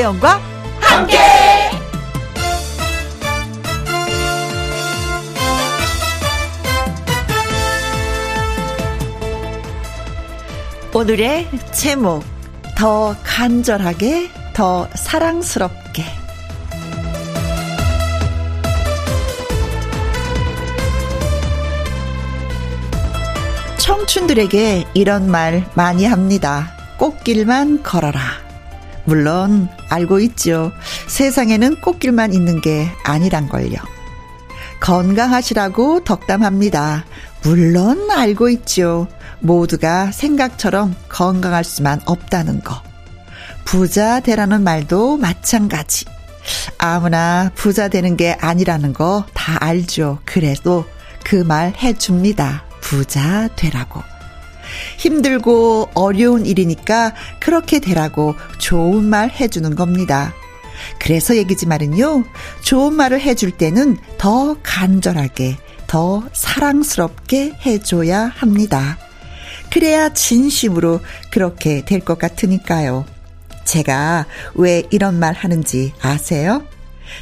김혜영과 함께. 오늘의 제목 더 간절하게 더 사랑스럽게 청춘들에게 이런 말 많이 합니다. 꽃길만 걸어라. 물론 알고 있죠. 세상에는 꽃길만 있는 게 아니란 걸요. 건강하시라고 덕담합니다. 물론 알고 있죠. 모두가 생각처럼 건강할 수만 없다는 거. 부자 되라는 말도 마찬가지. 아무나 부자 되는 게 아니라는 거 다 알죠. 그래도 그 말 해줍니다. 부자 되라고. 힘들고 어려운 일이니까 그렇게 되라고 좋은 말 해주는 겁니다. 그래서 얘기지 말은요, 좋은 말을 해줄 때는 더 간절하게, 더 사랑스럽게 해줘야 합니다. 그래야 진심으로 그렇게 될 것 같으니까요. 제가 왜 이런 말 하는지 아세요?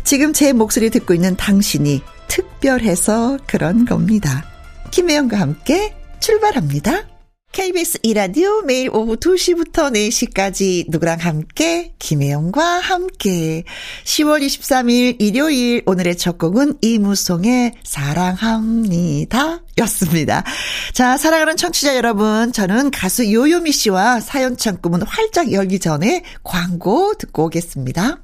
지금 제 목소리 듣고 있는 당신이 특별해서 그런 겁니다. 김혜영과 함께 출발합니다. KBS 이라디오 매일 오후 2시부터 4시까지 누구랑 함께 김혜영과 함께 10월 23일 일요일 오늘의 첫 곡은 이무송의 사랑합니다 였습니다. 자 사랑하는 청취자 여러분 저는 가수 요요미 씨와 사연 창구문 활짝 열기 전에 광고 듣고 오겠습니다.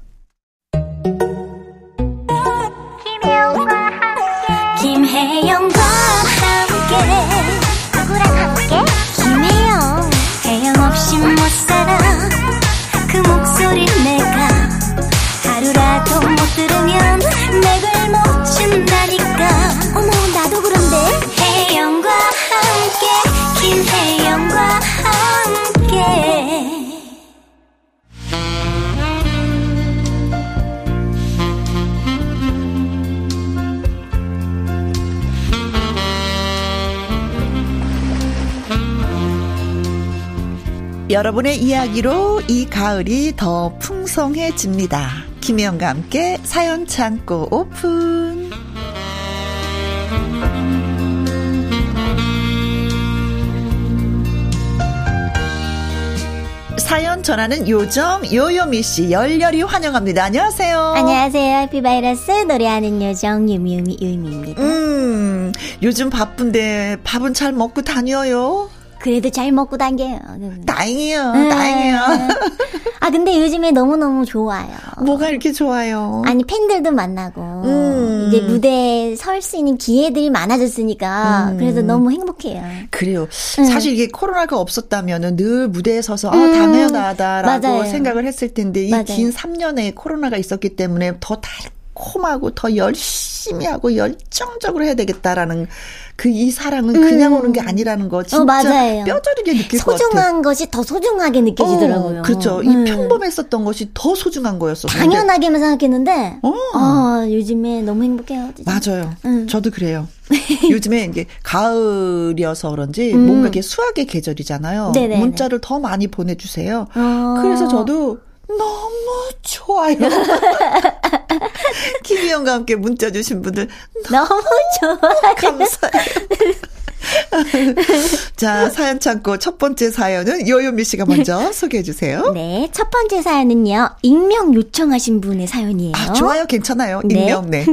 여러분의 이야기로 이 가을이 더 풍성해집니다. 김혜영과 함께 사연 창고 오픈. 사연 전하는 요정 요요미 씨 열렬히 환영합니다. 안녕하세요. 안녕하세요. 해피바이러스 노래하는 요정 유미유미 유미입니다. 음, 요즘 바쁜데 밥은 잘 먹고 다녀요? 그래도 잘 먹고 다녀요. 다행이에요. 네. 다행이에요. 아 근데 요즘에 너무너무 좋아요. 뭐가 이렇게 좋아요? 아니 팬들도 만나고 음. 이제 무대에 설 수 있는 기회들이 많아졌으니까 음. 그래서 너무 행복해요. 그래요. 음. 사실 이게 코로나가 없었다면은 늘 무대에 서서 아, 음. 당연하다라고 맞아요. 생각을 했을 텐데 이. 긴 3년에 코로나가 있었기 때문에 더 달 콤하고 더 열심히 하고 열정적으로 해야 되겠다라는 그 이 사랑은 그냥 음. 오는 게 아니라는 거 진짜 어, 맞아요. 뼈저리게 느낄 것 같아요. 소중한 것이 더 소중하게 느껴지더라고요. 어, 그렇죠. 이 음. 평범했었던 것이 더 소중한 거였어. 당연하게만 생각했는데 어. 아 요즘에 너무 행복해요. 진짜. 맞아요. 음. 저도 그래요. 요즘에 이게 가을이어서 그런지 음. 뭔가 이게 수학의 계절이잖아요. 네네네. 문자를 더 많이 보내주세요. 어. 그래서 저도 너무 좋아요. 김희영과 함께 문자 주신 분들 너무 좋아. 감사해요. 자, 사연 창고 첫 번째 사연은 요요미 씨가 먼저 소개해 주세요. 네, 첫 번째 사연은요. 익명 요청하신 분의 사연이에요. 아, 좋아요. 괜찮아요. 네. 익명, 네.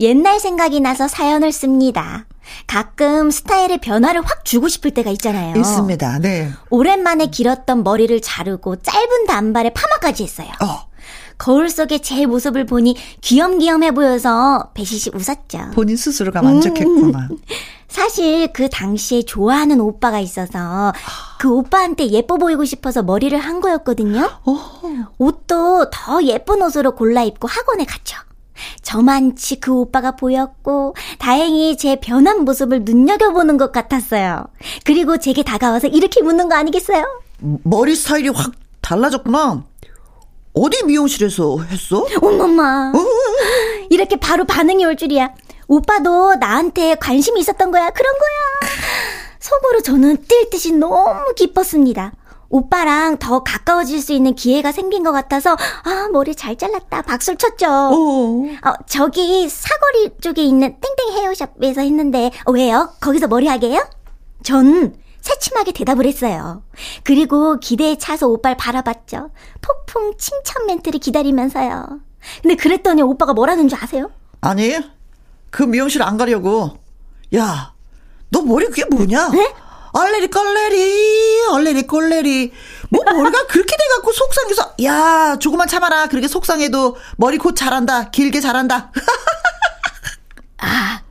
옛날 생각이 나서 사연을 씁니다. 가끔 스타일의 변화를 확 주고 싶을 때가 있잖아요. 있습니다. 네. 오랜만에 길었던 머리를 자르고 짧은 단발에 파마까지 했어요. 어, 거울 속에 제 모습을 보니 귀염귀염해 보여서 배시시 웃었죠. 본인 스스로가 만족했구나. 사실 그 당시에 좋아하는 오빠가 있어서 그 오빠한테 예뻐 보이고 싶어서 머리를 한 거였거든요. 어, 옷도 더 예쁜 옷으로 골라 입고 학원에 갔죠. 저만치 그 오빠가 보였고 다행히 제 변한 모습을 눈여겨보는 것 같았어요. 그리고 제게 다가와서 이렇게 묻는 거 아니겠어요? 머리 스타일이 확 달라졌구나. 어디 미용실에서 했어? 어머마 이렇게 바로 반응이 올 줄이야. 오빠도 나한테 관심이 있었던 거야. 그런 거야. 속으로 저는 뛸 듯이 너무 기뻤습니다. 오빠랑 더 가까워질 수 있는 기회가 생긴 것 같아서 아 머리 잘 잘랐다 박수를 쳤죠. 오. 어 저기 사거리 쪽에 있는 땡땡 헤어샵에서 했는데 어, 왜요? 거기서 머리 하게요? 전 새침하게 대답을 했어요. 그리고 기대에 차서 오빠를 바라봤죠. 폭풍 칭찬 멘트를 기다리면서요. 근데 그랬더니 오빠가 뭐라는 줄 아세요? 아니, 그 미용실 안 가려고. 야, 너 머리 그게 뭐냐? 네? 얼레리 꼴레리, 얼레리 꼴레리. 뭐 머리가 그렇게 돼갖고 속상해서, 야, 조금만 참아라. 그렇게 속상해도 머리 곧 자란다. 길게 자란다. 아,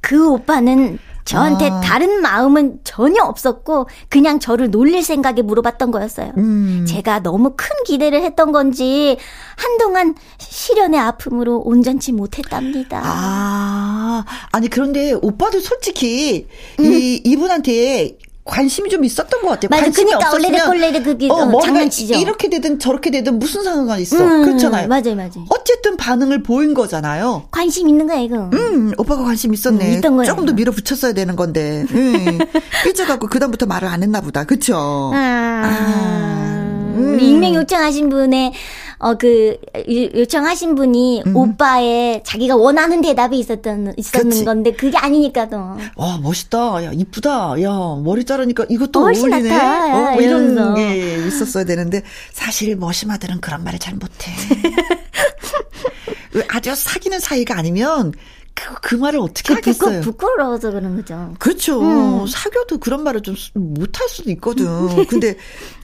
그 오빠는 저한테 아. 다른 마음은 전혀 없었고 그냥 저를 놀릴 생각에 물어봤던 거였어요. 음. 제가 너무 큰 기대를 했던 건지 한동안 시련의 아픔으로 온전치 못했답니다. 아, 아니 그런데 오빠도 솔직히 음. 이 이분한테 관심이 좀 있었던 것 같아요. 맞아, 관심이 그러니까 원래래 그게 어, 어, 장난치죠. 이렇게 되든 저렇게 되든 무슨 상관이 있어. 음, 그렇잖아요. 맞아요, 맞아요. 어쨌든 반응을 보인 거잖아요. 관심 있는 거야 이거. 음, 오빠가 관심 있었네. 음, 있던 거예요. 조금 더 밀어붙였어야 되는 건데. 음, 삐져갖고 그 다음부터 말을 안 했나 보다. 그쵸? 아, 아, 음. 익명 요청하신 분의 어, 그, 요청하신 분이 음. 오빠의 자기가 원하는 대답이 있었던, 있었는 그치. 건데, 그게 아니니까도. 와, 멋있다. 야, 이쁘다. 야, 머리 자르니까 이것도 어울리네. 낫다. 어, 뭐 이런 게 있었어야 되는데, 사실 머시마들은 그런 말을 잘 못해. 아주 사귀는 사이가 아니면 그, 그 말을 어떻게 그 하겠어요? 부끄, 러워서 그런 거죠. 그렇죠. 음. 사귀어도 그런 말을 좀 못할 수도 있거든. 근데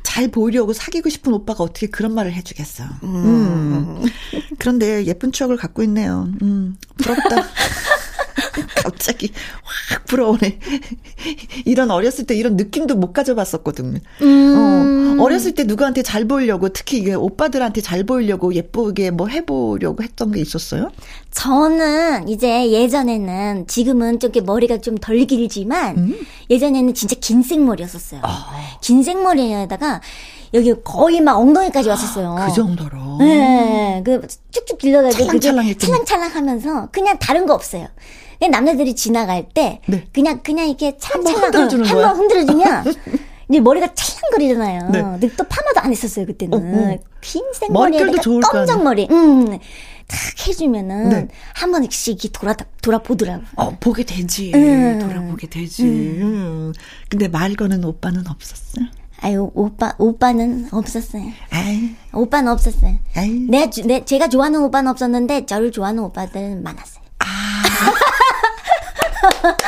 잘 보이려고 사귀고 싶은 오빠가 어떻게 그런 말을 해주겠어. 음. 음. 그런데 예쁜 추억을 갖고 있네요. 음. 부럽다. 갑자기 확 불어오네. 이런 어렸을 때 이런 느낌도 못 가져봤었거든. 음. 어, 어렸을 때 누구한테 잘 보이려고 특히 이게 오빠들한테 잘 보이려고 예쁘게 뭐 해보려고 했던 게 있었어요? 저는 이제 예전에는 지금은 좀 머리가 좀 덜 길지만 음? 예전에는 진짜 긴 생머리였었어요. 아. 긴 생머리에다가 여기 거의 막 엉덩이까지 왔었어요. 그 정도로. 네, 그 쭉쭉 길러가지고 찰랑찰랑 찰랑찰랑하면서 그냥 다른 거 없어요. 남자들이 지나갈 때 네. 그냥 그냥 이렇게 찰랑찰랑 흔들어주는 거야. 한번 흔들어주면 이제 머리가 찰랑거리잖아요. 네. 근데 또 파마도 안 했었어요 그때는. 어, 어. 긴 생머리에다가 검정 머리. 음. 탁 해주면은 네. 한 번씩 돌아 돌아보더라고. 어 보게 되지. 음. 돌아보게 되지. 음. 근데 말 거는 오빠는 없었어요. 아유 오빠 오빠는 없었어요. 아이. 오빠는 없었어요. 내, 내 제가 좋아하는 오빠는 없었는데 저를 좋아하는 오빠들 많았어요. 아.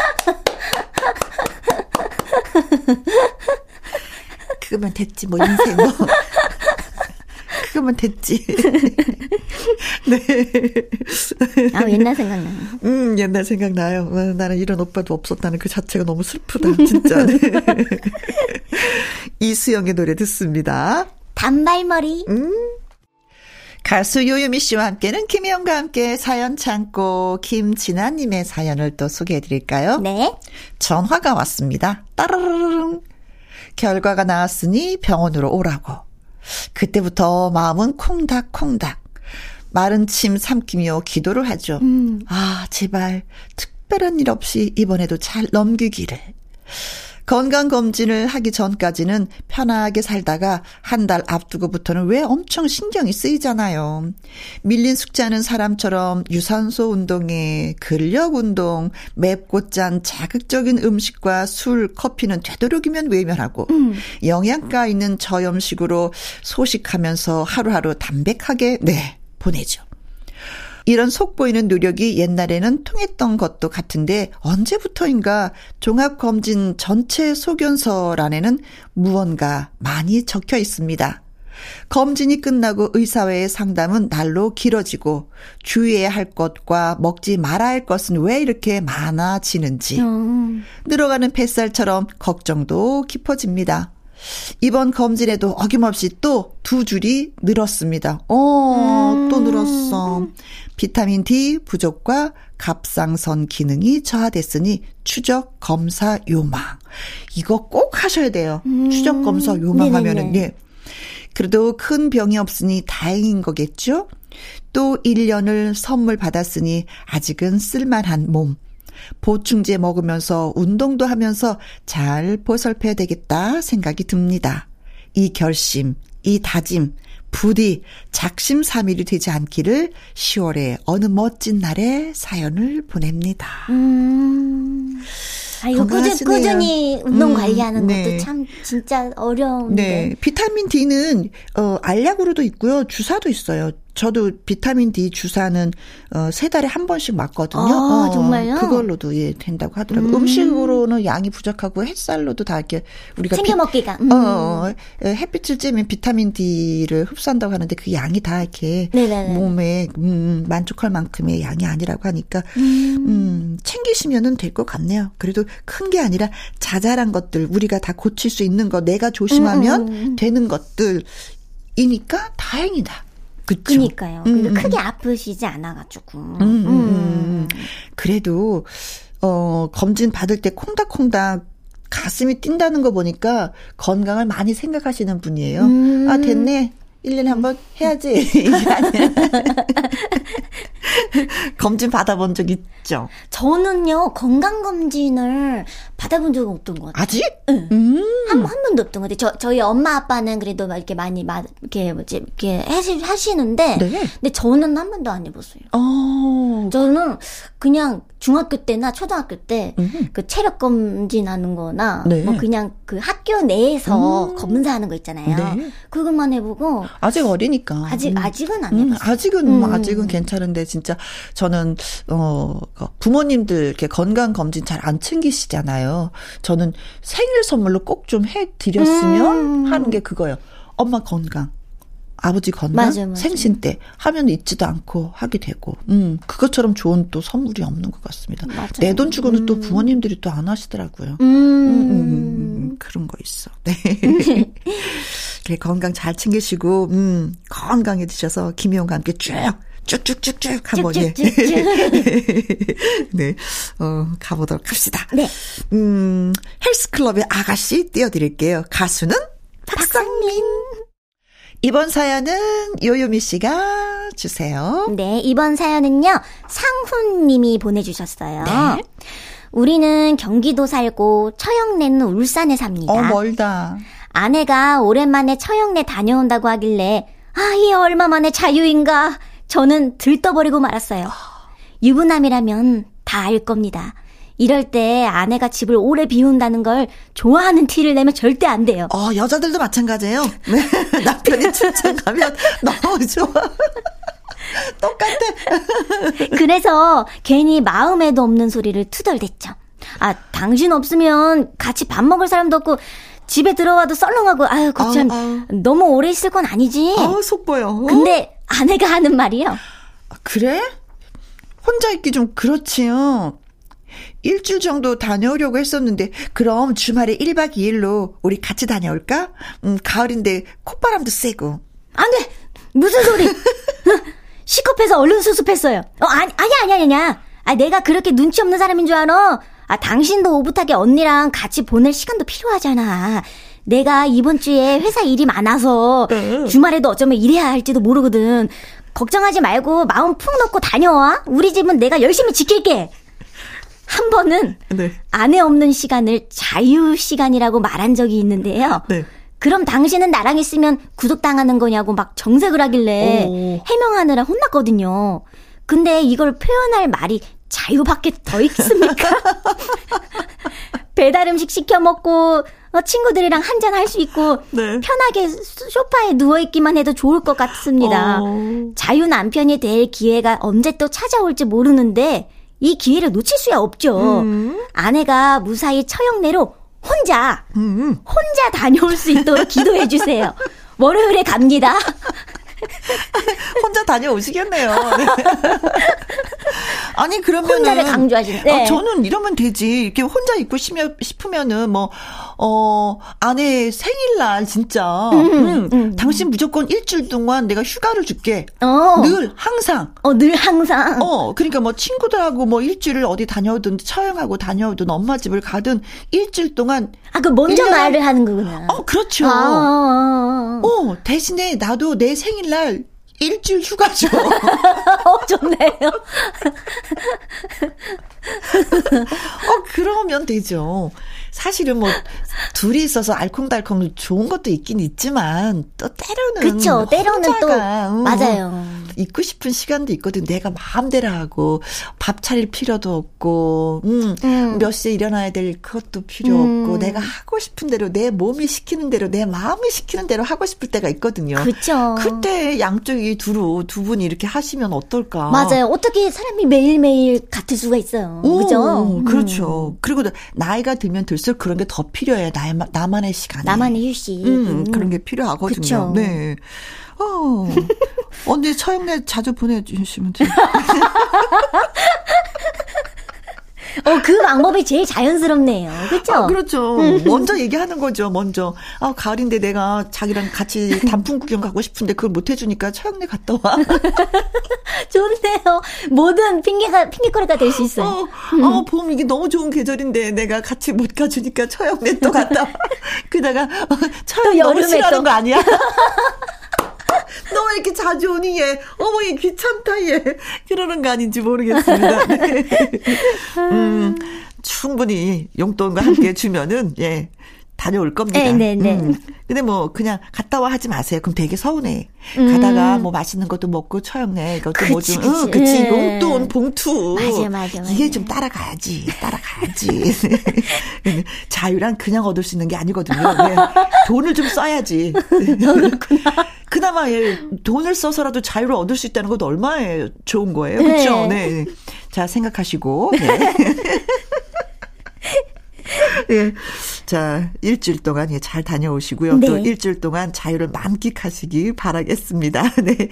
그거면 됐지 뭐 인생 뭐. 그거면 됐지. 네. 아, 옛날 생각나요. 음, 옛날 생각나요. 어, 나는 이런 오빠도 없었다는 그 자체가 너무 슬프다, 진짜. 네. 이수영의 노래 듣습니다. 단발머리. 음. 가수 요요미 씨와 함께는 김혜영과 함께 사연 창고 김진아님의 사연을 또 소개해 드릴까요? 네. 전화가 왔습니다. 따르르릉. 결과가 나왔으니 병원으로 오라고. 그때부터 마음은 콩닥콩닥. 마른 침 삼키며 기도를 하죠. 음. 아, 제발 특별한 일 없이 이번에도 잘 넘기기를. 건강검진을 하기 전까지는 편하게 살다가 한 달 앞두고부터는 왜 엄청 신경이 쓰이잖아요. 밀린 숙제하는 사람처럼 유산소 운동에 근력 운동, 맵고 짠 자극적인 음식과 술, 커피는 되도록이면 외면하고 음. 영양가 있는 저염식으로 소식하면서 하루하루 담백하게 네, 보내죠. 이런 속보이는 노력이 옛날에는 통했던 것도 같은데 언제부터인가 종합검진 전체 소견서란에는 무언가 많이 적혀 있습니다. 검진이 끝나고 의사회의 상담은 날로 길어지고 주의해야 할 것과 먹지 말아야 할 것은 왜 이렇게 많아지는지 음. 늘어가는 뱃살처럼 걱정도 깊어집니다. 이번 검진에도 어김없이 또 두 줄이 늘었습니다. 어, 음. 또 늘었어. 비타민 D 부족과 갑상선 기능이 저하됐으니 추적 검사 요망. 이거 꼭 하셔야 돼요. 음. 추적 검사 요망하면은 예. 그래도 큰 병이 없으니 다행인 거겠죠? 또 1년을 선물 받았으니 아직은 쓸만한 몸. 보충제 먹으면서 운동도 하면서 잘 보살펴야 되겠다 생각이 듭니다. 이 결심, 이 다짐, 부디 작심삼일이 되지 않기를 10월에 어느 멋진 날에 사연을 보냅니다. 음. 아, 이거 꾸준, 꾸준히 운동 음, 관리하는 네. 것도 참 진짜 어려운데. 네. 비타민 D는, 어, 알약으로도 있고요. 주사도 있어요. 저도 비타민 D 주사는 어, 세 달에 한 번씩 맞거든요. 아, 어, 정말요? 그걸로도 예 된다고 하더라고요. 음. 식으로는 양이 부족하고 햇살로도 다 이렇게 우리가 챙겨 먹기가 음. 어, 어, 어, 햇빛을 쬐면 비타민 D를 흡수한다고 하는데 그 양이 다 이렇게 네네네. 몸에 음, 만족할 만큼의 양이 아니라고 하니까 음, 음 챙기시면은 될 것 같네요. 그래도 큰 게 아니라 자잘한 것들 우리가 다 고칠 수 있는 거 내가 조심하면 음, 음, 되는 것들 이니까 다행이다. 그쵸. 그니까요. 음, 음. 크게 아프시지 않아가지고. 음, 음, 음, 그래도, 어, 검진 받을 때 콩닥콩닥 가슴이 뛴다는 거 보니까 건강을 많이 생각하시는 분이에요. 아, 됐네. 1년에 한 번 해야지. 아니라. 검진 받아본 적 있죠? 저는요, 건강검진을 받아본 적은 없던 것 같아요. 아직? 응. 음. 한, 한 번도 없던 것 같아요. 저, 저희 엄마 아빠는 그래도 막 이렇게 많이, 막, 이렇게, 뭐지, 이렇게 하시, 하시는데. 네. 근데 저는 한 번도 안 해봤어요. 어. 저는 그냥 중학교 때나 초등학교 때그 체력 검진 하는 거나 네. 뭐 그냥 그 학교 내에서 음. 검사하는 거 있잖아요. 네. 그것만 해보고 아직 어리니까 아직 음. 아직은 안 해봤어요. 음, 아직은 뭐 음. 아직은 괜찮은데 진짜 저는 어그 부모님들 이렇게 건강 검진 잘 안 챙기시잖아요. 저는 생일 선물로 꼭 좀 해 드렸으면 음. 하는 게 그거예요. 엄마 건강. 아버지 건강 맞아, 맞아. 생신 때 하면 잊지도 않고 하게 되고 음 그것처럼 좋은 또 선물이 없는 것 같습니다. 내 돈 주고는 음. 또 부모님들이 또 안 하시더라고요. 음. 음. 음, 음, 그런 거 있어. 네. 그래 건강 잘 챙기시고 음 건강해지셔서 김희영과 함께 쭉 쭉쭉쭉쭉 한번 예. 네. 어, 가보도록 합시다. 네. 음, 헬스클럽의 아가씨 띄워드릴게요. 가수는 박상민. 이번 사연은 요요미 씨가 주세요. 네, 이번 사연은요, 상훈 님이 보내주셨어요. 네. 우리는 경기도 살고 처형내는 울산에 삽니다. 어, 멀다. 아내가 오랜만에 처형내 다녀온다고 하길래, 아, 이 얼마 만에 자유인가? 저는 들떠버리고 말았어요. 유부남이라면 다 알 겁니다. 이럴 때 아내가 집을 오래 비운다는 걸 좋아하는 티를 내면 절대 안 돼요. 어, 여자들도 마찬가지예요. 네. 남편이 출장 가면 너무 좋아. 똑같아. 그래서 괜히 마음에도 없는 소리를 투덜댔죠. 아, 당신 없으면 같이 밥 먹을 사람도 없고 집에 들어와도 썰렁하고 아유, 그참 아, 아. 너무 오래 있을 건 아니지. 아, 속 보여. 어? 근데 아내가 하는 말이요. 아, 그래? 혼자 있기 좀 그렇지요. 일주일 정도 다녀오려고 했었는데, 그럼 주말에 1박 2일로 우리 같이 다녀올까? 음, 가을인데 콧바람도 세고. 안 돼! 무슨 소리! 시커해서 얼른 수습했어요. 어, 아니, 아니, 아니, 아니, 아니. 아, 내가 그렇게 눈치 없는 사람인 줄 알아? 아, 당신도 오붓하게 언니랑 같이 보낼 시간도 필요하잖아. 내가 이번 주에 회사 일이 많아서 주말에도 어쩌면 일해야 할지도 모르거든. 걱정하지 말고 마음 푹 놓고 다녀와. 우리 집은 내가 열심히 지킬게. 한 번은 네. 아내 없는 시간을 자유 시간이라고 말한 적이 있는데요. 네. 그럼 당신은 나랑 있으면 구속당하는 거냐고 막 정색을 하길래 오. 해명하느라 혼났거든요. 근데 이걸 표현할 말이 자유밖에 더 있습니까? 배달 음식 시켜 먹고 어, 친구들이랑 한잔 할 수 있고 네. 편하게 소파에 누워 있기만 해도 좋을 것 같습니다. 어. 자유 남편이 될 기회가 언제 또 찾아올지 모르는데 이 기회를 놓칠 수야 없죠. 음. 아내가 무사히 처형내로 혼자 음. 혼자 다녀올 수 있도록 기도해 주세요. 월요일에 갑니다. 혼자 다녀오시겠네요. 네. 아니 그러면 혼자를 강조하시는. 네. 어, 저는 이러면 되지. 이렇게 혼자 있고 싶으면 은 뭐 어, 아내 생일날 진짜 음, 음, 음. 당신 무조건 일주일 동안 내가 휴가를 줄게. 어. 늘 항상. 어, 늘 항상. 어, 그러니까 뭐 친구들하고 뭐 일주일을 어디 다녀오든 처형하고 다녀오든 엄마 집을 가든 일주일 동안 아, 그 먼저 말을 하는 거구나. 어, 그렇죠. 아. 어, 대신에 나도 내 생일날 일주일 휴가 줘. 어, 좋네요. 어, 그러면 되죠. 사실은 뭐, 둘이 있어서 알콩달콩 좋은 것도 있긴 있지만 또 때로는 그쵸 때로는 또 음, 맞아요. 있고 싶은 시간도 있거든. 내가 마음대로 하고 밥 차릴 필요도 없고 음, 음. 몇 시에 일어나야 될 그것도 필요 음. 없고 내가 하고 싶은 대로 내 몸이 시키는 대로 내 마음이 시키는 대로 하고 싶을 때가 있거든요. 그렇죠. 그때 양쪽이 두루 두 분이 이렇게 하시면 어떨까? 맞아요. 어떻게 사람이 매일매일 같을 수가 있어요. 그죠? 그렇죠. 음. 그리고 나이가 들면 들수록 그런 게 더 필요해. 나의, 나만의 시간. 나만의 휴식. 음, 그런 게 필요하거든요. 그쵸. 네. 어. 언니 처형내 자주 보내주시면 돼요. 어, 그 방법이 제일 자연스럽네요. 그렇죠? 아, 그렇죠. 음. 먼저 얘기하는 거죠. 먼저. 아, 가을인데 내가 자기랑 같이 단풍 구경 가고 싶은데 그걸 못 해주니까 처형내 갔다 와. 좋네요. 모든 핑계가 핑계거리가 될 수 있어요. 어, 음. 어, 봄 이게 너무 좋은 계절인데 내가 같이 못 가주니까 처형내 또 갔다. 와. 그다가 어, 처형 너무 싫어하는 또. 거 아니야? 너 왜 이렇게 자주 오니 얘? 어머 얘 귀찮다 얘. 그러는 거 아닌지 모르겠습니다. 네. 음, 충분히 용돈과 함께 주면은 예. 다녀올 겁니다. 네네네. 네, 네. 음. 근데 뭐 그냥 갔다 와 하지 마세요. 그럼 되게 서운해. 음. 가다가 뭐 맛있는 것도 먹고 처형내 이것도 뭐 좀, 응, 그치. 네. 용돈 봉투. 맞아, 맞아, 맞아. 이게 좀 따라가야지, 따라가야지. 자유란 그냥 얻을 수 있는 게 아니거든요. 네. 돈을 좀 써야지. 그렇구나. 그나마 예, 돈을 써서라도 자유를 얻을 수 있다는 것도 얼마나 좋은 거예요. 그렇죠? 네. 자 생각하시고. 네. 예. 자, 일주일 동안 예, 잘 다녀오시고요. 네. 또 일주일 동안 자유를 만끽하시기 바라겠습니다. 네.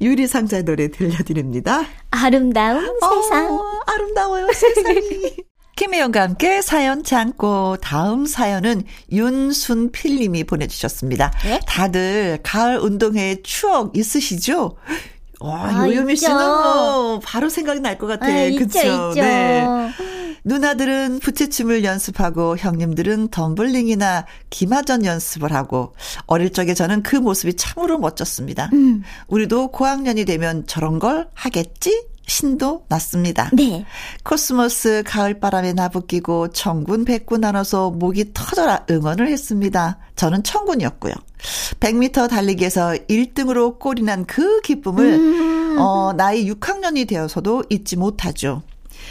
유리상자 노래 들려드립니다. 아름다운 어, 세상. 아름다워요, 세상이. 김혜영과 함께 사연 참고 다음 사연은 윤순필님이 보내주셨습니다. 네? 다들 가을 운동회 추억 있으시죠? 와, 아, 요요미 씨는 뭐 바로 생각이 날 것 같아. 아, 그쵸? 있죠, 있죠. 네. 누나들은 부채춤을 연습하고 형님들은 덤블링이나 기마전 연습을 하고 어릴 적에 저는 그 모습이 참으로 멋졌습니다. 음. 우리도 고학년이 되면 저런 걸 하겠지? 신도 났습니다. 네. 코스모스 가을바람에 나부끼고 청군 백군 나눠서 목이 터져라 응원을 했습니다. 저는 청군이었고요. 100m 달리기에서 1등으로 골인한 그 기쁨을 음. 어, 나이 6학년이 되어서도 잊지 못하죠.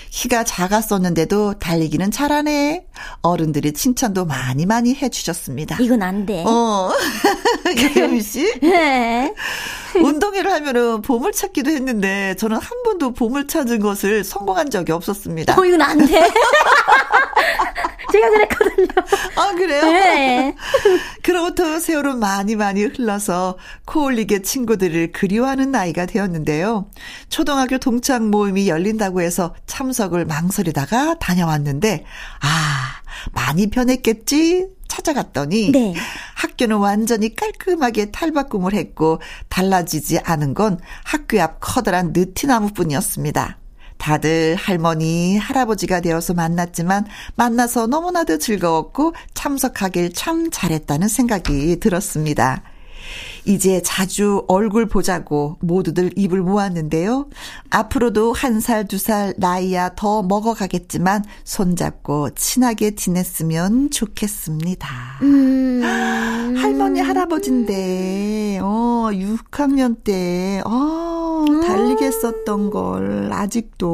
키가 작았었는데도 달리기는 잘하네. 어른들이 칭찬도 많이 많이 해주셨습니다. 이건 안 돼. 어. 개미 씨? 네. 운동회를 하면은 보물 찾기도 했는데 저는 한 번도 보물 찾은 것을 성공한 적이 없었습니다. 어, 이건 안 돼. 제가 그랬거든요. 아, 그래요? 네. 그로부터 세월은 많이 많이 흘러서 코올리게 친구들을 그리워하는 나이가 되었는데요. 초등학교 동창 모임이 열린다고 해서 참석을 망설이다가 다녀왔는데, 아, 많이 변했겠지? 찾아갔더니 네. 학교는 완전히 깔끔하게 탈바꿈을 했고 달라지지 않은 건 학교 앞 커다란 느티나무뿐이었습니다. 다들 할머니, 할아버지가 되어서 만났지만 만나서 너무나도 즐거웠고 참석하길 참 잘했다는 생각이 들었습니다. 이제 자주 얼굴 보자고 모두들 입을 모았는데요. 앞으로도 한 살, 두 살 나이야 더 먹어가겠지만 손잡고 친하게 지냈으면 좋겠습니다. 음. 할머니, 할아버지인데, 어, 6학년 때, 어, 달리게 썼던 걸, 아직도,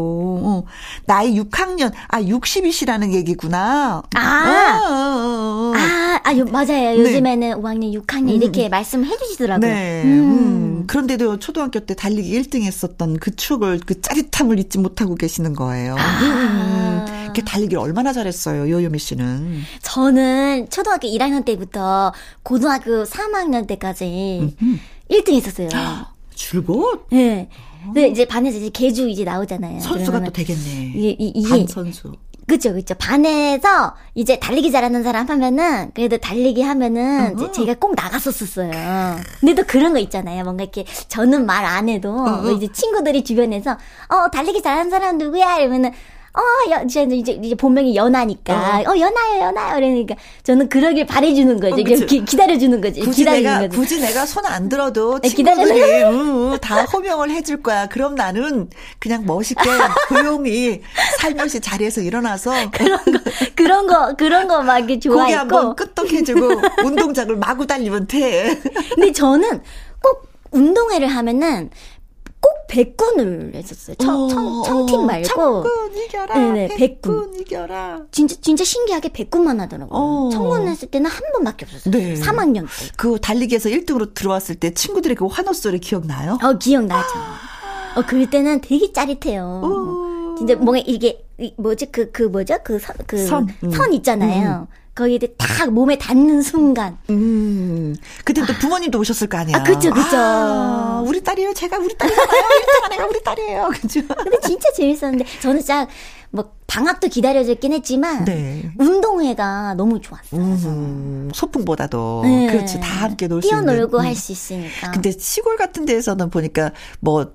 어, 나이 6학년, 아, 60이시라는 얘기구나. 아, 어, 어, 어. 아, 아, 맞아요. 네. 요즘에는 5학년, 6학년 이렇게 음. 말씀해 주시죠 하시더라고요. 네. 음. 음. 그런데도 초등학교 때 달리기 1등 했었던 그 추억을, 그 짜릿함을 잊지 못하고 계시는 거예요. 아. 음. 이렇게 달리기를 얼마나 잘했어요, 요요미 씨는? 저는 초등학교 1학년 때부터 고등학교 3학년 때까지 음흠. 1등 했었어요. 줄곧? 네. 근데 이제 반에서 이제 개주 이제 나오잖아요. 선수가 또 되겠네. 이게, 이게 반 선수. 그쵸, 그쵸. 반에서 이제 달리기 잘하는 사람 하면은, 그래도 달리기 하면은, 이제 제가 꼭 나갔었었어요. 근데 또 그런 거 있잖아요. 뭔가 이렇게, 저는 말 안 해도, 뭐 이제 친구들이 주변에서, 어, 달리기 잘하는 사람 누구야? 이러면은, 어, 여, 이제, 이제, 이제 본명이 연하니까. 어, 어 연하요, 연하요. 그러니까 저는 그러길 바래주는 거지. 어, 기, 기다려주는 거지. 굳이 내가, 거지. 굳이 내가 손 안 들어도 네, 친구들이 응, 다 호명을 해줄 거야. 그럼 나는 그냥 멋있게 조용히 살며시 자리에서 일어나서 그런 거 그런 거 그런 거 막 좋아했고 고개 한번 끄떡해주고 운동장을 마구 달리면 돼. 근데 저는 꼭 운동회를 하면은 꼭 백군을 했었어요. 청, 청, 청팀 말고. 청군 이겨라. 네네, 백군. 이겨라. 진짜, 진짜 신기하게 백군만 하더라고요. 어. 청군 했을 때는 한 번밖에 없었어요. 네. 3학년 때. 그 달리기에서 1등으로 들어왔을 때 친구들의 그 환호 소리 기억나요? 어, 기억나죠. 어, 그럴 때는 되게 짜릿해요. 오. 진짜 뭔가 이게, 뭐지, 그, 그 뭐죠? 그 선, 그 선, 음. 선 있잖아요. 음. 거기에 딱 몸에 닿는 순간. 음. 그때 또 부모님도 오셨을 거 아니야. 아, 그죠, 그죠. 아, 우리 딸이에요. 제가 우리 딸이잖아요. 1등 안해가 우리 딸이에요. 그죠. 근데 진짜 재밌었는데, 저는 딱, 뭐, 방학도 기다려졌긴 했지만, 네. 운동회가 너무 좋았어요. 음, 소풍보다도. 네. 그렇지. 다 함께 놀 수 있는. 뛰어놀고 음. 할수 있으니까. 근데 시골 같은 데에서는 보니까, 뭐,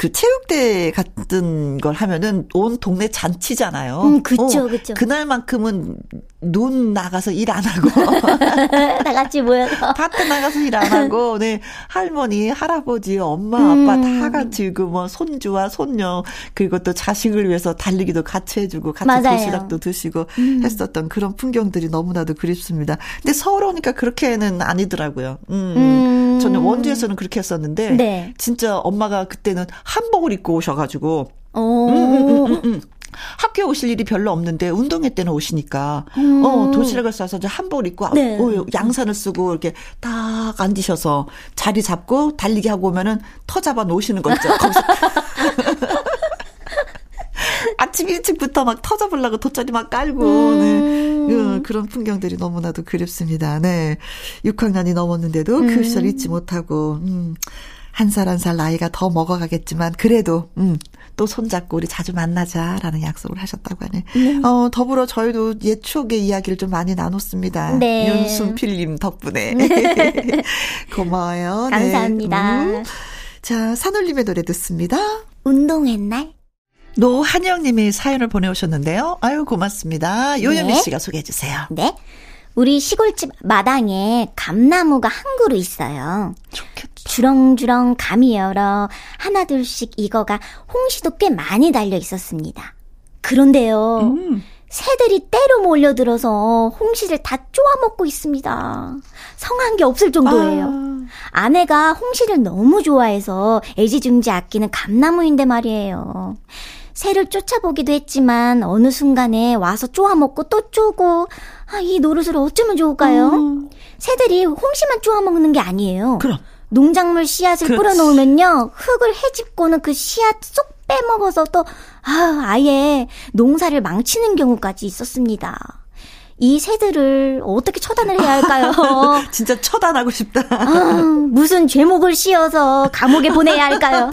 그 체육대 같은 걸 하면은 온 동네 잔치잖아요. 음, 그쵸, 어, 그쵸. 그날만큼은 눈 나가서 일 안 하고. 다 같이 모여서. 밭에 나가서 일 안 하고, 네. 할머니, 할아버지, 엄마, 아빠 음. 다 같이 그 뭐 손주와 손녀, 그리고 또 자식을 위해서 달리기도 같이 해주고, 같이 맞아요. 도시락도 드시고 음. 했었던 그런 풍경들이 너무나도 그립습니다. 근데 서울 오니까 그렇게는 아니더라고요. 음. 음. 저는 원주에서는 그렇게 했었는데, 네. 진짜 엄마가 그때는 한복을 입고 오셔가지고, 오. 음, 음, 음, 학교에 오실 일이 별로 없는데 운동회 때는 오시니까 음. 어 도시락을 싸서 한복을 입고 네. 어, 양산을 쓰고 이렇게 딱 앉으셔서 자리 잡고 달리기 하고 오면은 터 잡아 놓으시는 거 있죠. 거기서 아침 일찍부터 막 터져보려고 돗자리 막 깔고 음. 네. 어, 그런 풍경들이 너무나도 그립습니다. 네. 6학년이 넘었는데도 그 음. 그 시절 잊지 못하고 음. 한살 한 살 나이가 더 먹어가겠지만 그래도 음, 또 손잡고 우리 자주 만나자라는 약속을 하셨다고 하네. 네. 어, 더불어 저희도 옛 추억의 이야기를 좀 많이 나눴습니다. 네. 윤순필님 덕분에. 고마워요. 네. 감사합니다. 네. 음. 자, 산울림의 노래 듣습니다. 운동했날? 노한영님이 사연을 보내오셨는데요. 아유, 고맙습니다. 요현미 네. 씨가 소개해 주세요. 네. 우리 시골집 마당에 감나무가 한 그루 있어요. 좋겠다. 주렁주렁 감이 열어 하나둘씩 익어가 홍시도 꽤 많이 달려 있었습니다. 그런데요. 음. 새들이 때로 몰려들어서 홍시를 다 쪼아먹고 있습니다. 성한 게 없을 정도예요. 아. 내가 홍시를 너무 좋아해서 애지중지 아끼는 감나무인데 말이에요. 새를 쫓아보기도 했지만 어느 순간에 와서 쪼아먹고 또 쪼고 아, 이 노릇을 어쩌면 좋을까요? 음. 새들이 홍시만 쪼아먹는 게 아니에요. 그럼. 농작물 씨앗을 그렇지. 뿌려놓으면요 흙을 헤집고는 그 씨앗 쏙 빼먹어서 또 아, 아예 농사를 망치는 경우까지 있었습니다. 이 새들을 어떻게 처단을 해야 할까요? 진짜 처단하고 싶다. 아, 무슨 죄목을 씌워서 감옥에 보내야 할까요?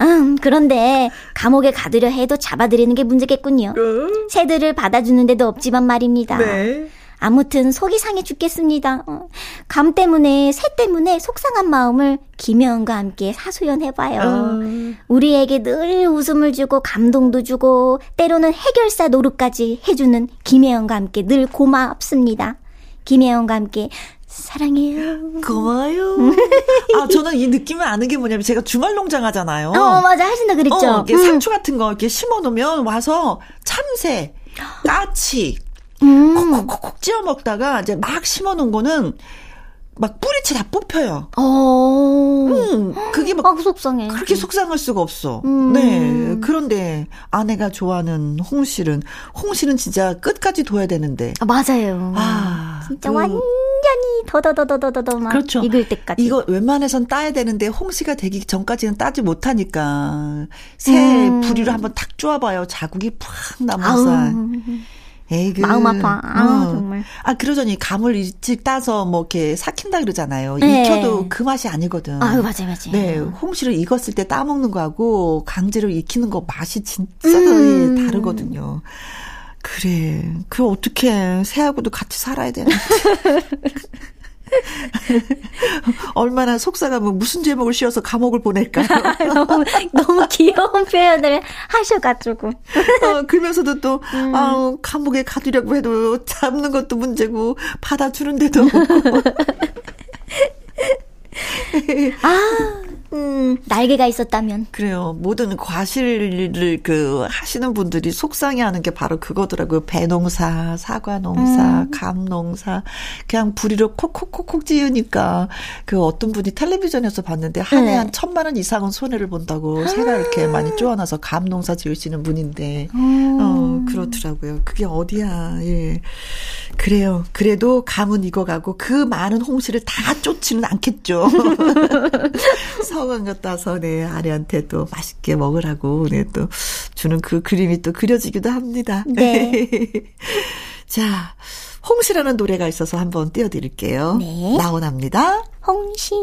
음, 그런데 감옥에 가두려 해도 잡아들이는 게 문제겠군요. 어? 새들을 받아주는 데도 없지만 말입니다. 네. 아무튼 속이 상해 죽겠습니다. 어. 감 때문에 새 때문에 속상한 마음을 김혜원과 함께 사소연해봐요. 어. 우리에게 늘 웃음을 주고 감동도 주고 때로는 해결사 노릇까지 해주는 김혜원과 함께 늘 고맙습니다. 김혜원과 함께 사랑해요. 고마워요. 아, 저는 이 느낌을 아는 게 뭐냐면 제가 주말 농장 하잖아요. 어, 맞아. 하신다 그랬죠. 어, 이게 음. 상추 같은 거 이렇게 심어 놓으면 와서 참새, 까치, 음. 콕콕콕콕 찌어 먹다가 이제 막 심어 놓은 거는 막 뿌리채 다 뽑혀요. 어. 음, 그게 막 아, 속상해. 그렇게 속상할 수가 없어. 음. 네. 그런데 아내가 좋아하는 홍실은 홍실은 진짜 끝까지 둬야 되는데. 아, 맞아요. 아, 진짜 그, 완전히 더더더더더더 막 그렇죠. 익을 때까지. 이거 웬만해선 따야 되는데 홍시가 되기 전까지는 따지 못하니까 새 음. 부리로 한번 탁 쪼아봐요. 자국이 팍 나면서. 에이그. 마음 아파. 아, 어. 정말. 아, 그러더니 감을 일찍 따서 뭐 이렇게 삭힌다 그러잖아요. 네. 익혀도 그 맛이 아니거든. 아, 맞아요, 맞아요. 네. 홍시를 익었을 때 따먹는 거하고 강제로 익히는 거 맛이 진짜 음. 다르거든요. 그래. 그 어떻게 새하고도 같이 살아야 되는데. 얼마나 속상하면 무슨 제목을 씌워서 감옥을 보낼까요? 너무, 너무 귀여운 표현을 하셔가지고. 어, 그러면서도 또, 음. 아 감옥에 가두려고 해도 잡는 것도 문제고, 받아주는 데도 없고. 아, 음, 날개가 있었다면. 그래요. 모든 과실을 그 하시는 분들이 속상해 하는 게 바로 그거더라고요. 배농사, 사과농사, 음. 감농사, 그냥 부리로 콕콕콕콕 지으니까 그 어떤 분이 텔레비전에서 봤는데 한 해한 네. 천만 원 이상은 손해를 본다고 새가 이렇게 많이 쪼아나서 감농사 지으시는 분인데, 음. 어 그렇더라고요. 그게 어디야? 예. 그래요. 그래도 감은 익어가고 그 많은 홍시를 다 쫓지는 않겠죠. 서간 것 따서 네 아내한테 또 맛있게 먹으라고 네또 주는 그 그림이 또 그려지기도 합니다. 네. 자, 홍시라는 노래가 있어서 한번 띄워드릴게요. 네. 나오납니다. 홍시.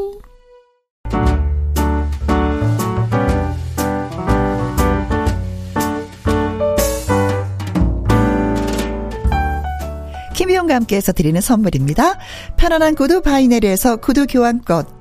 김희용과 함께해서 드리는 선물입니다. 편안한 구두 바이네리에서 구두 교환권,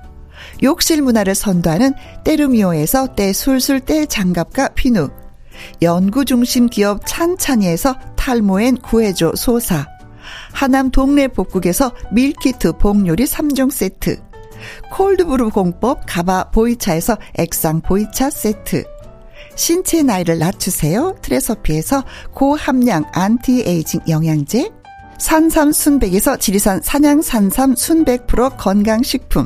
욕실 문화를 선도하는 때르미오에서 때 술술 때 장갑과 비누 연구 중심 기업 찬찬이에서 탈모엔 구해줘 소사 하남 동네 복국에서 meal kit 복요리 3종 세트 cold brew 공법 GABA 보이차에서 액상 보이차 세트 신체 나이를 낮추세요 트레서피에서 고함량 안티에이징 영양제 산삼 순백에서 지리산 산양 산삼 순백 프로 건강식품.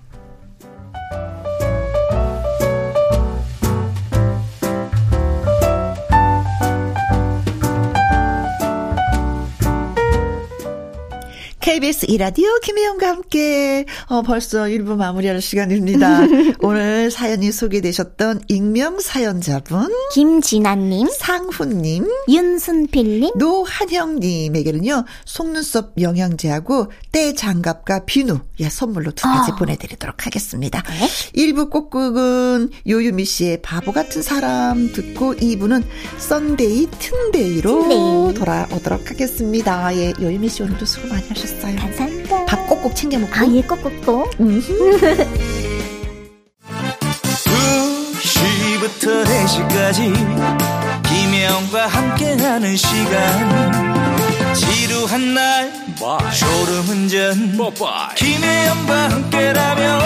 KBS 2라디오 김혜영과 함께 어 벌써 1부 마무리할 시간입니다. 오늘 사연이 소개되셨던 익명 사연자분 김진아님, 상훈님, 윤순필님, 노한형님에게는요 속눈썹 영양제하고 때 장갑과 비누 예 선물로 두 가지 어. 보내드리도록 하겠습니다. 네? 1부 끝곡은 요유미 씨의 바보 같은 사람 듣고 2부는 Sunday 튼데이로 튼데이. 돌아오도록 하겠습니다. 예 요유미 씨 오늘도 수고 많이 하셨습니다. 알았어요. 감사합니다. 밥 꼭꼭 챙겨 먹고. 아, 예, 꼭꼭꼭. 2시부터 4시까지 김혜영과 함께하는 시간 지루한 날 Bye. 졸음운전 Bye. 김혜영과 함께라면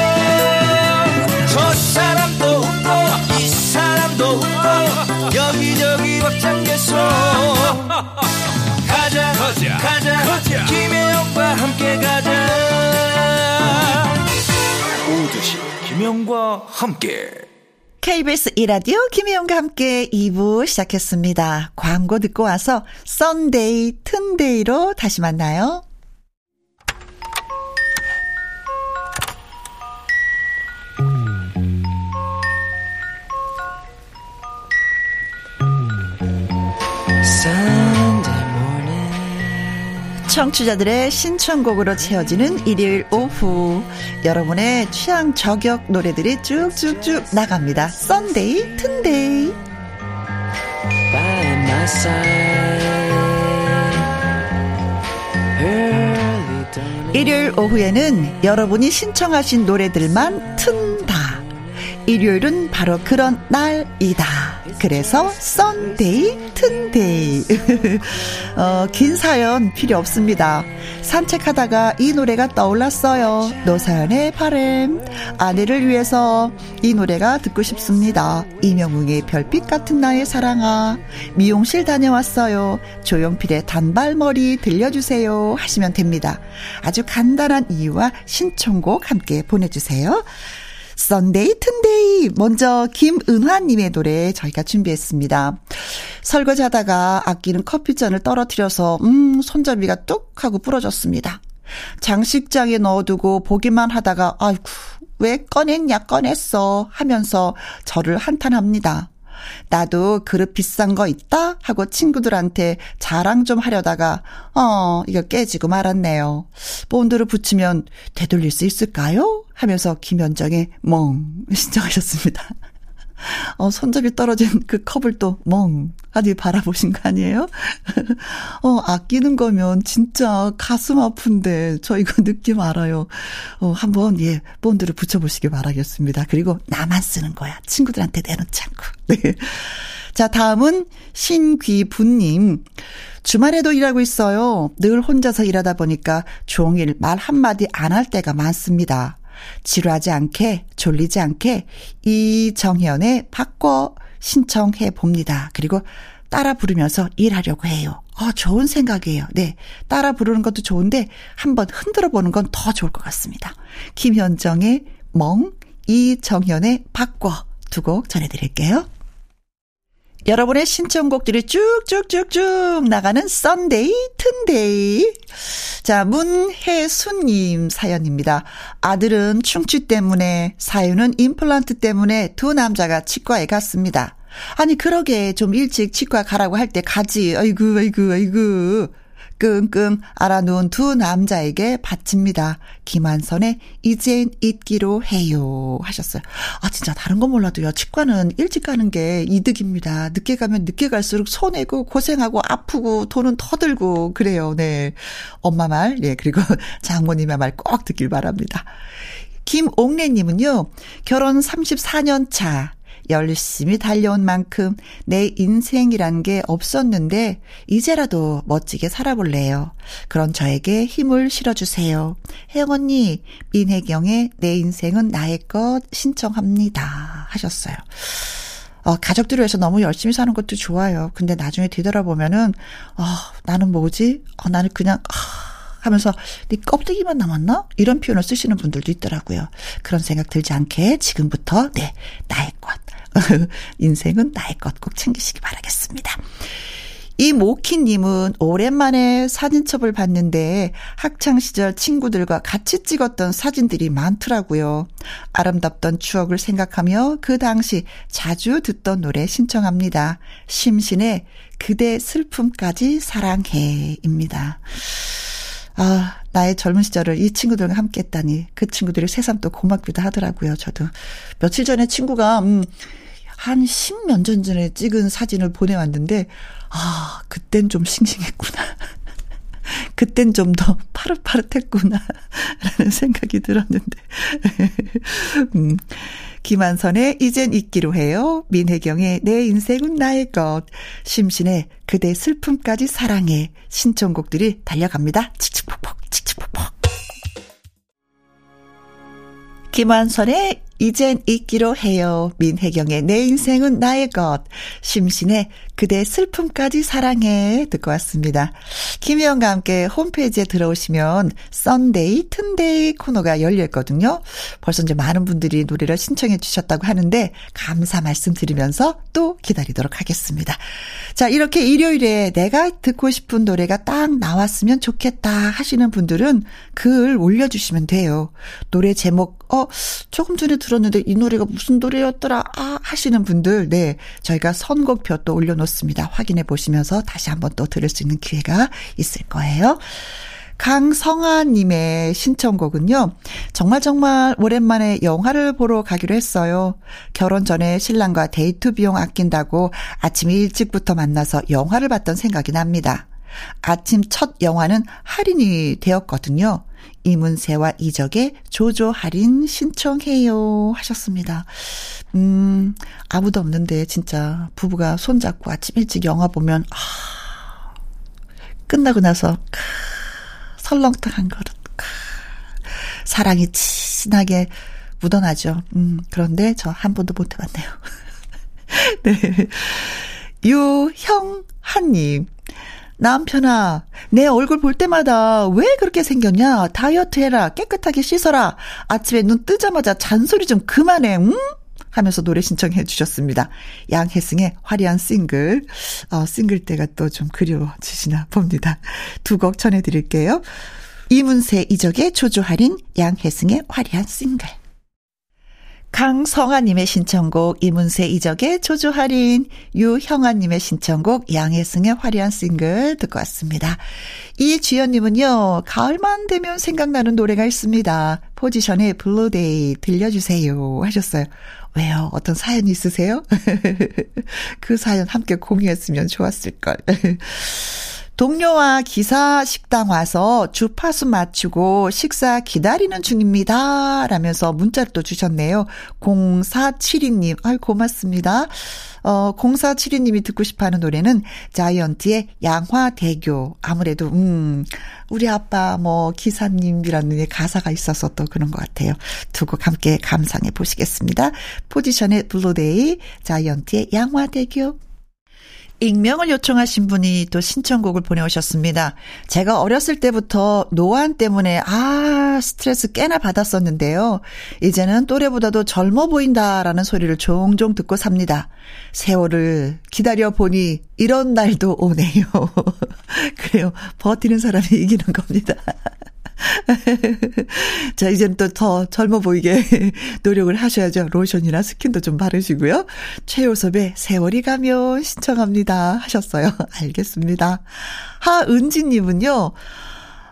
저 사람도 웃고 이 사람도 웃고 여기저기 벅장개소 가자 가자 가자, 가자. 김혜영과 함께 가자 오후 두 시 김혜영과 함께 KBS 2라디오 김혜영과 함께 2부 시작했습니다. 광고 듣고 와서 Sunday 튼데이로 다시 만나요. 청취자들의 신청곡으로 채워지는 일요일 오후 여러분의 취향 저격 노래들이 쭉쭉쭉 나갑니다. Sunday 튼데이 일요일 오후에는 여러분이 신청하신 노래들만 튼다. 일요일은 바로 그런 날이다. 그래서 Sunday 튼데이 어, 긴 사연 필요 없습니다. 산책하다가 이 노래가 떠올랐어요. 노사연의 바램 아내를 위해서 이 노래가 듣고 싶습니다. 임영웅의 별빛 같은 나의 사랑아 미용실 다녀왔어요. 조용필의 단발머리 들려주세요 하시면 됩니다. 아주 간단한 이유와 신청곡 함께 보내주세요. Sunday 튼데이 먼저 김은화님의 노래 저희가 준비했습니다. 설거지하다가 아끼는 커피잔을 떨어뜨려서 음 손잡이가 뚝 하고 부러졌습니다. 장식장에 넣어두고 보기만 하다가 아이고 왜 꺼냈냐 꺼냈어 하면서 저를 한탄합니다. 나도 그릇 비싼 거 있다? 하고 친구들한테 자랑 좀 하려다가, 어, 이거 깨지고 말았네요. 본드를 붙이면 되돌릴 수 있을까요? 하면서 김현정의 멍 신청하셨습니다. 어, 손잡이 떨어진 그 컵을 또 멍, 하니 바라보신 거 아니에요? 어, 아끼는 거면 진짜 가슴 아픈데, 저 이거 느낌 알아요. 어, 한번, 예, 본드를 붙여보시기 바라겠습니다. 그리고 나만 쓰는 거야. 친구들한테 내놓지 않고. 네. 자, 다음은 신귀부님. 주말에도 일하고 있어요. 늘 혼자서 일하다 보니까 종일 말 한마디 안 할 때가 많습니다. 지루하지 않게, 졸리지 않게 이정현의 바꿔 신청해 봅니다. 그리고 따라 부르면서 일하려고 해요. 어, 좋은 생각이에요. 네. 따라 부르는 것도 좋은데 한번 흔들어 보는 건 더 좋을 것 같습니다. 김현정의 멍, 이정현의 바꿔 두 곡 전해드릴게요. 여러분의 신청곡들이 쭉쭉쭉쭉 나가는 Sunday 튼데이. 자, 문혜순님 사연입니다. 아들은 충치 때문에, 사유는 임플란트 때문에 두 남자가 치과에 갔습니다. 아니, 그러게 좀 일찍 치과 가라고 할 때 가지. 아이고, 아이고, 아이고. 끙끙 알아놓은 두 남자에게 바칩니다. 김한선의 이젠 잊기로 해요. 하셨어요. 아, 진짜 다른 건 몰라도요. 치과는 일찍 가는 게 이득입니다. 늦게 가면 늦게 갈수록 손해고 고생하고 아프고 돈은 더 들고 그래요. 네. 엄마 말, 예, 그리고 장모님의 말 꼭 듣길 바랍니다. 김옥래님은요, 결혼 34년 차, 열심히 달려온 만큼 내 인생이란 게 없었는데 이제라도 멋지게 살아볼래요. 그런 저에게 힘을 실어주세요. 혜영 언니, 민혜경의 내 인생은 나의 것 신청합니다. 하셨어요. 어, 가족들을 위해서 너무 열심히 사는 것도 좋아요. 근데 나중에 뒤돌아보면은, 어, 나는 뭐지? 어, 나는 그냥, 아, 하면서 네 껍데기만 남았나? 이런 표현을 쓰시는 분들도 있더라고요. 그런 생각 들지 않게 지금부터 네 나의 것 인생은 나의 것 꼭 챙기시기 바라겠습니다. 이 모키님은 오랜만에 사진첩을 봤는데 학창시절 친구들과 같이 찍었던 사진들이 많더라고요. 아름답던 추억을 생각하며 그 당시 자주 듣던 노래 신청합니다. 심신의 그대 슬픔까지 사랑해 입니다. 아, 나의 젊은 시절을 이 친구들과 함께 했다니. 그 친구들이 새삼 또 고맙기도 하더라고요. 저도. 며칠 전에 친구가, 음, 한 십몇 년 전에 찍은 사진을 보내왔는데, 아, 그땐 좀 싱싱했구나. 그땐 좀 더 파릇파릇했구나. 라는 생각이 들었는데. 음. 김완선의 이젠 잊기로 해요. 민혜경의 내 인생은 나의 것. 심신의 그대 슬픔까지 사랑해. 신청곡들이 달려갑니다. 칙칙폭폭, 칙칙폭폭. 김완선의 이젠 잊기로 해요. 민혜경의 내 인생은 나의 것. 심신의 그대 슬픔까지 사랑해. 듣고 왔습니다. 김혜영과 함께 홈페이지에 들어오시면 Sunday, 튼데이 코너가 열려 있거든요. 벌써 이제 많은 분들이 노래를 신청해 주셨다고 하는데 감사 말씀드리면서 또 기다리도록 하겠습니다. 자, 이렇게 일요일에 내가 듣고 싶은 노래가 딱 나왔으면 좋겠다 하시는 분들은 글 올려주시면 돼요. 노래 제목, 어, 조금 전에 들었는데 이 노래가 무슨 노래였더라, 아, 하시는 분들, 네. 저희가 선곡표 또 올려놓 습니다. 확인해 보시면서 다시 한번 또 들을 수 있는 기회가 있을 거예요. 강성아님의 신청곡은요, 정말 정말 오랜만에 영화를 보러 가기로 했어요. 결혼 전에 신랑과 데이트 비용 아낀다고 아침 일찍부터 만나서 영화를 봤던 생각이 납니다. 아침 첫 영화는 할인이 되었거든요. 이문세와 이적의 조조 할인 신청해요 하셨습니다. 음, 아무도 없는데 진짜 부부가 손잡고 아침 일찍 영화 보면 아, 끝나고 나서 크, 설렁탕 한 그릇 크, 사랑이 진하게 묻어나죠. 음, 그런데 저 한 번도 못 해봤네요. 네. 유형한님. 남편아, 내 얼굴 볼 때마다 왜 그렇게 생겼냐? 다이어트 해라. 깨끗하게 씻어라. 아침에 눈 뜨자마자 잔소리 좀 그만해. 응? 하면서 노래 신청해 주셨습니다. 양혜승의 화려한 싱글. 어, 싱글 때가 또 좀 그리워지시나 봅니다. 두 곡 전해드릴게요. 이문세 이적의 조조할인, 양혜승의 화려한 싱글. 강성아님의 신청곡 이문세 이적의 조조할인 유형아님의 신청곡 양혜승의 화려한 싱글 듣고 왔습니다. 이주연님은요 가을만 되면 생각나는 노래가 있습니다. 포지션의 Blue Day 들려주세요 하셨어요. 왜요? 어떤 사연이 있으세요? 그 사연 함께 공유했으면 좋았을 걸. 동료와 기사 식당 와서 주파수 맞추고 식사 기다리는 중입니다. 라면서 문자를 또 주셨네요. 0472님, 아유, 고맙습니다. 어, 0472님이 듣고 싶어 하는 노래는 자이언티의 양화대교. 아무래도, 음, 우리 아빠 뭐 기사님이라는 가사가 있어서 또 그런 것 같아요. 두 곡 함께 감상해 보시겠습니다. 포지션의 Blue Day, 자이언티의 양화대교. 익명을 요청하신 분이 또 신청곡을 보내오셨습니다. 제가 어렸을 때부터 노안 때문에 아 스트레스 꽤나 받았었는데요. 이제는 또래보다도 젊어 보인다라는 소리를 종종 듣고 삽니다. 세월을 기다려 보니 이런 날도 오네요. 그래요. 버티는 사람이 이기는 겁니다. 자, 이제는 또 더 젊어 보이게 노력을 하셔야죠. 로션이나 스킨도 좀 바르시고요. 최요섭의 세월이 가면 신청합니다. 하셨어요. 알겠습니다. 하은지님은요,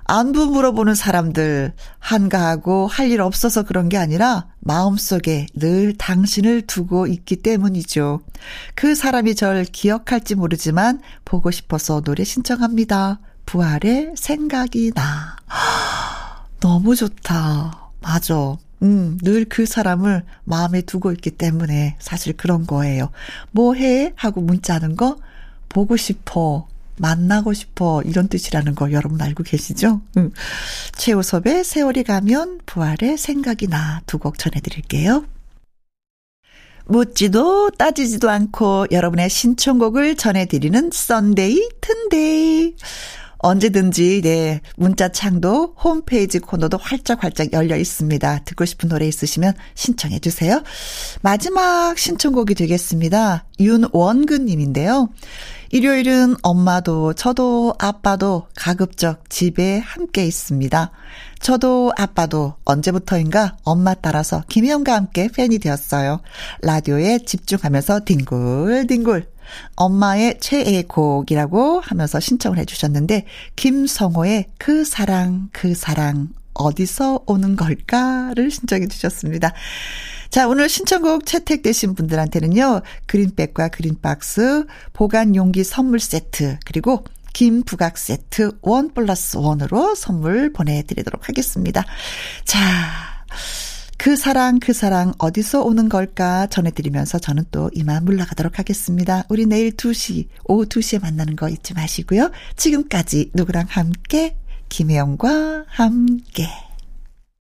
안부 물어보는 사람들, 한가하고 할 일 없어서 그런 게 아니라 마음속에 늘 당신을 두고 있기 때문이죠. 그 사람이 절 기억할지 모르지만 보고 싶어서 노래 신청합니다. 부활의 생각이 나. 너무 좋다. 맞아. 음, 늘 그 사람을 마음에 두고 있기 때문에 사실 그런 거예요. 뭐 해? 하고 문자하는 거 보고 싶어. 만나고 싶어. 이런 뜻이라는 거 여러분 알고 계시죠? 음. 최호섭의 세월이 가면 부활의 생각이 나 두 곡 전해드릴게요. 묻지도 따지지도 않고 여러분의 신청곡을 전해드리는 Sunday 튼데이. 언제든지 네 문자 창도 홈페이지 코너도 활짝 활짝 열려 있습니다. 듣고 싶은 노래 있으시면 신청해 주세요. 마지막 신청곡이 되겠습니다. 윤원근 님인데요. 일요일은 엄마도 저도 아빠도 가급적 집에 함께 있습니다. 저도 아빠도 언제부터인가 엄마 따라서 김혜영과 함께 팬이 되었어요. 라디오에 집중하면서 뒹굴뒹굴 엄마의 최애 곡이라고 하면서 신청을 해주셨는데 김성호의 그 사랑 그 사랑 어디서 오는 걸까를 신청해 주셨습니다. 자, 오늘 신청곡 채택되신 분들한테는요, 그린백과 그린박스, 보관 용기 선물 세트, 그리고 김부각 세트 원 플러스 원으로 선물 보내드리도록 하겠습니다. 자, 그 사랑, 그 사랑 어디서 오는 걸까 전해드리면서 저는 또 이만 물러가도록 하겠습니다. 우리 내일 2시, 오후 2시에 만나는 거 잊지 마시고요. 지금까지 누구랑 함께, 김혜영과 함께.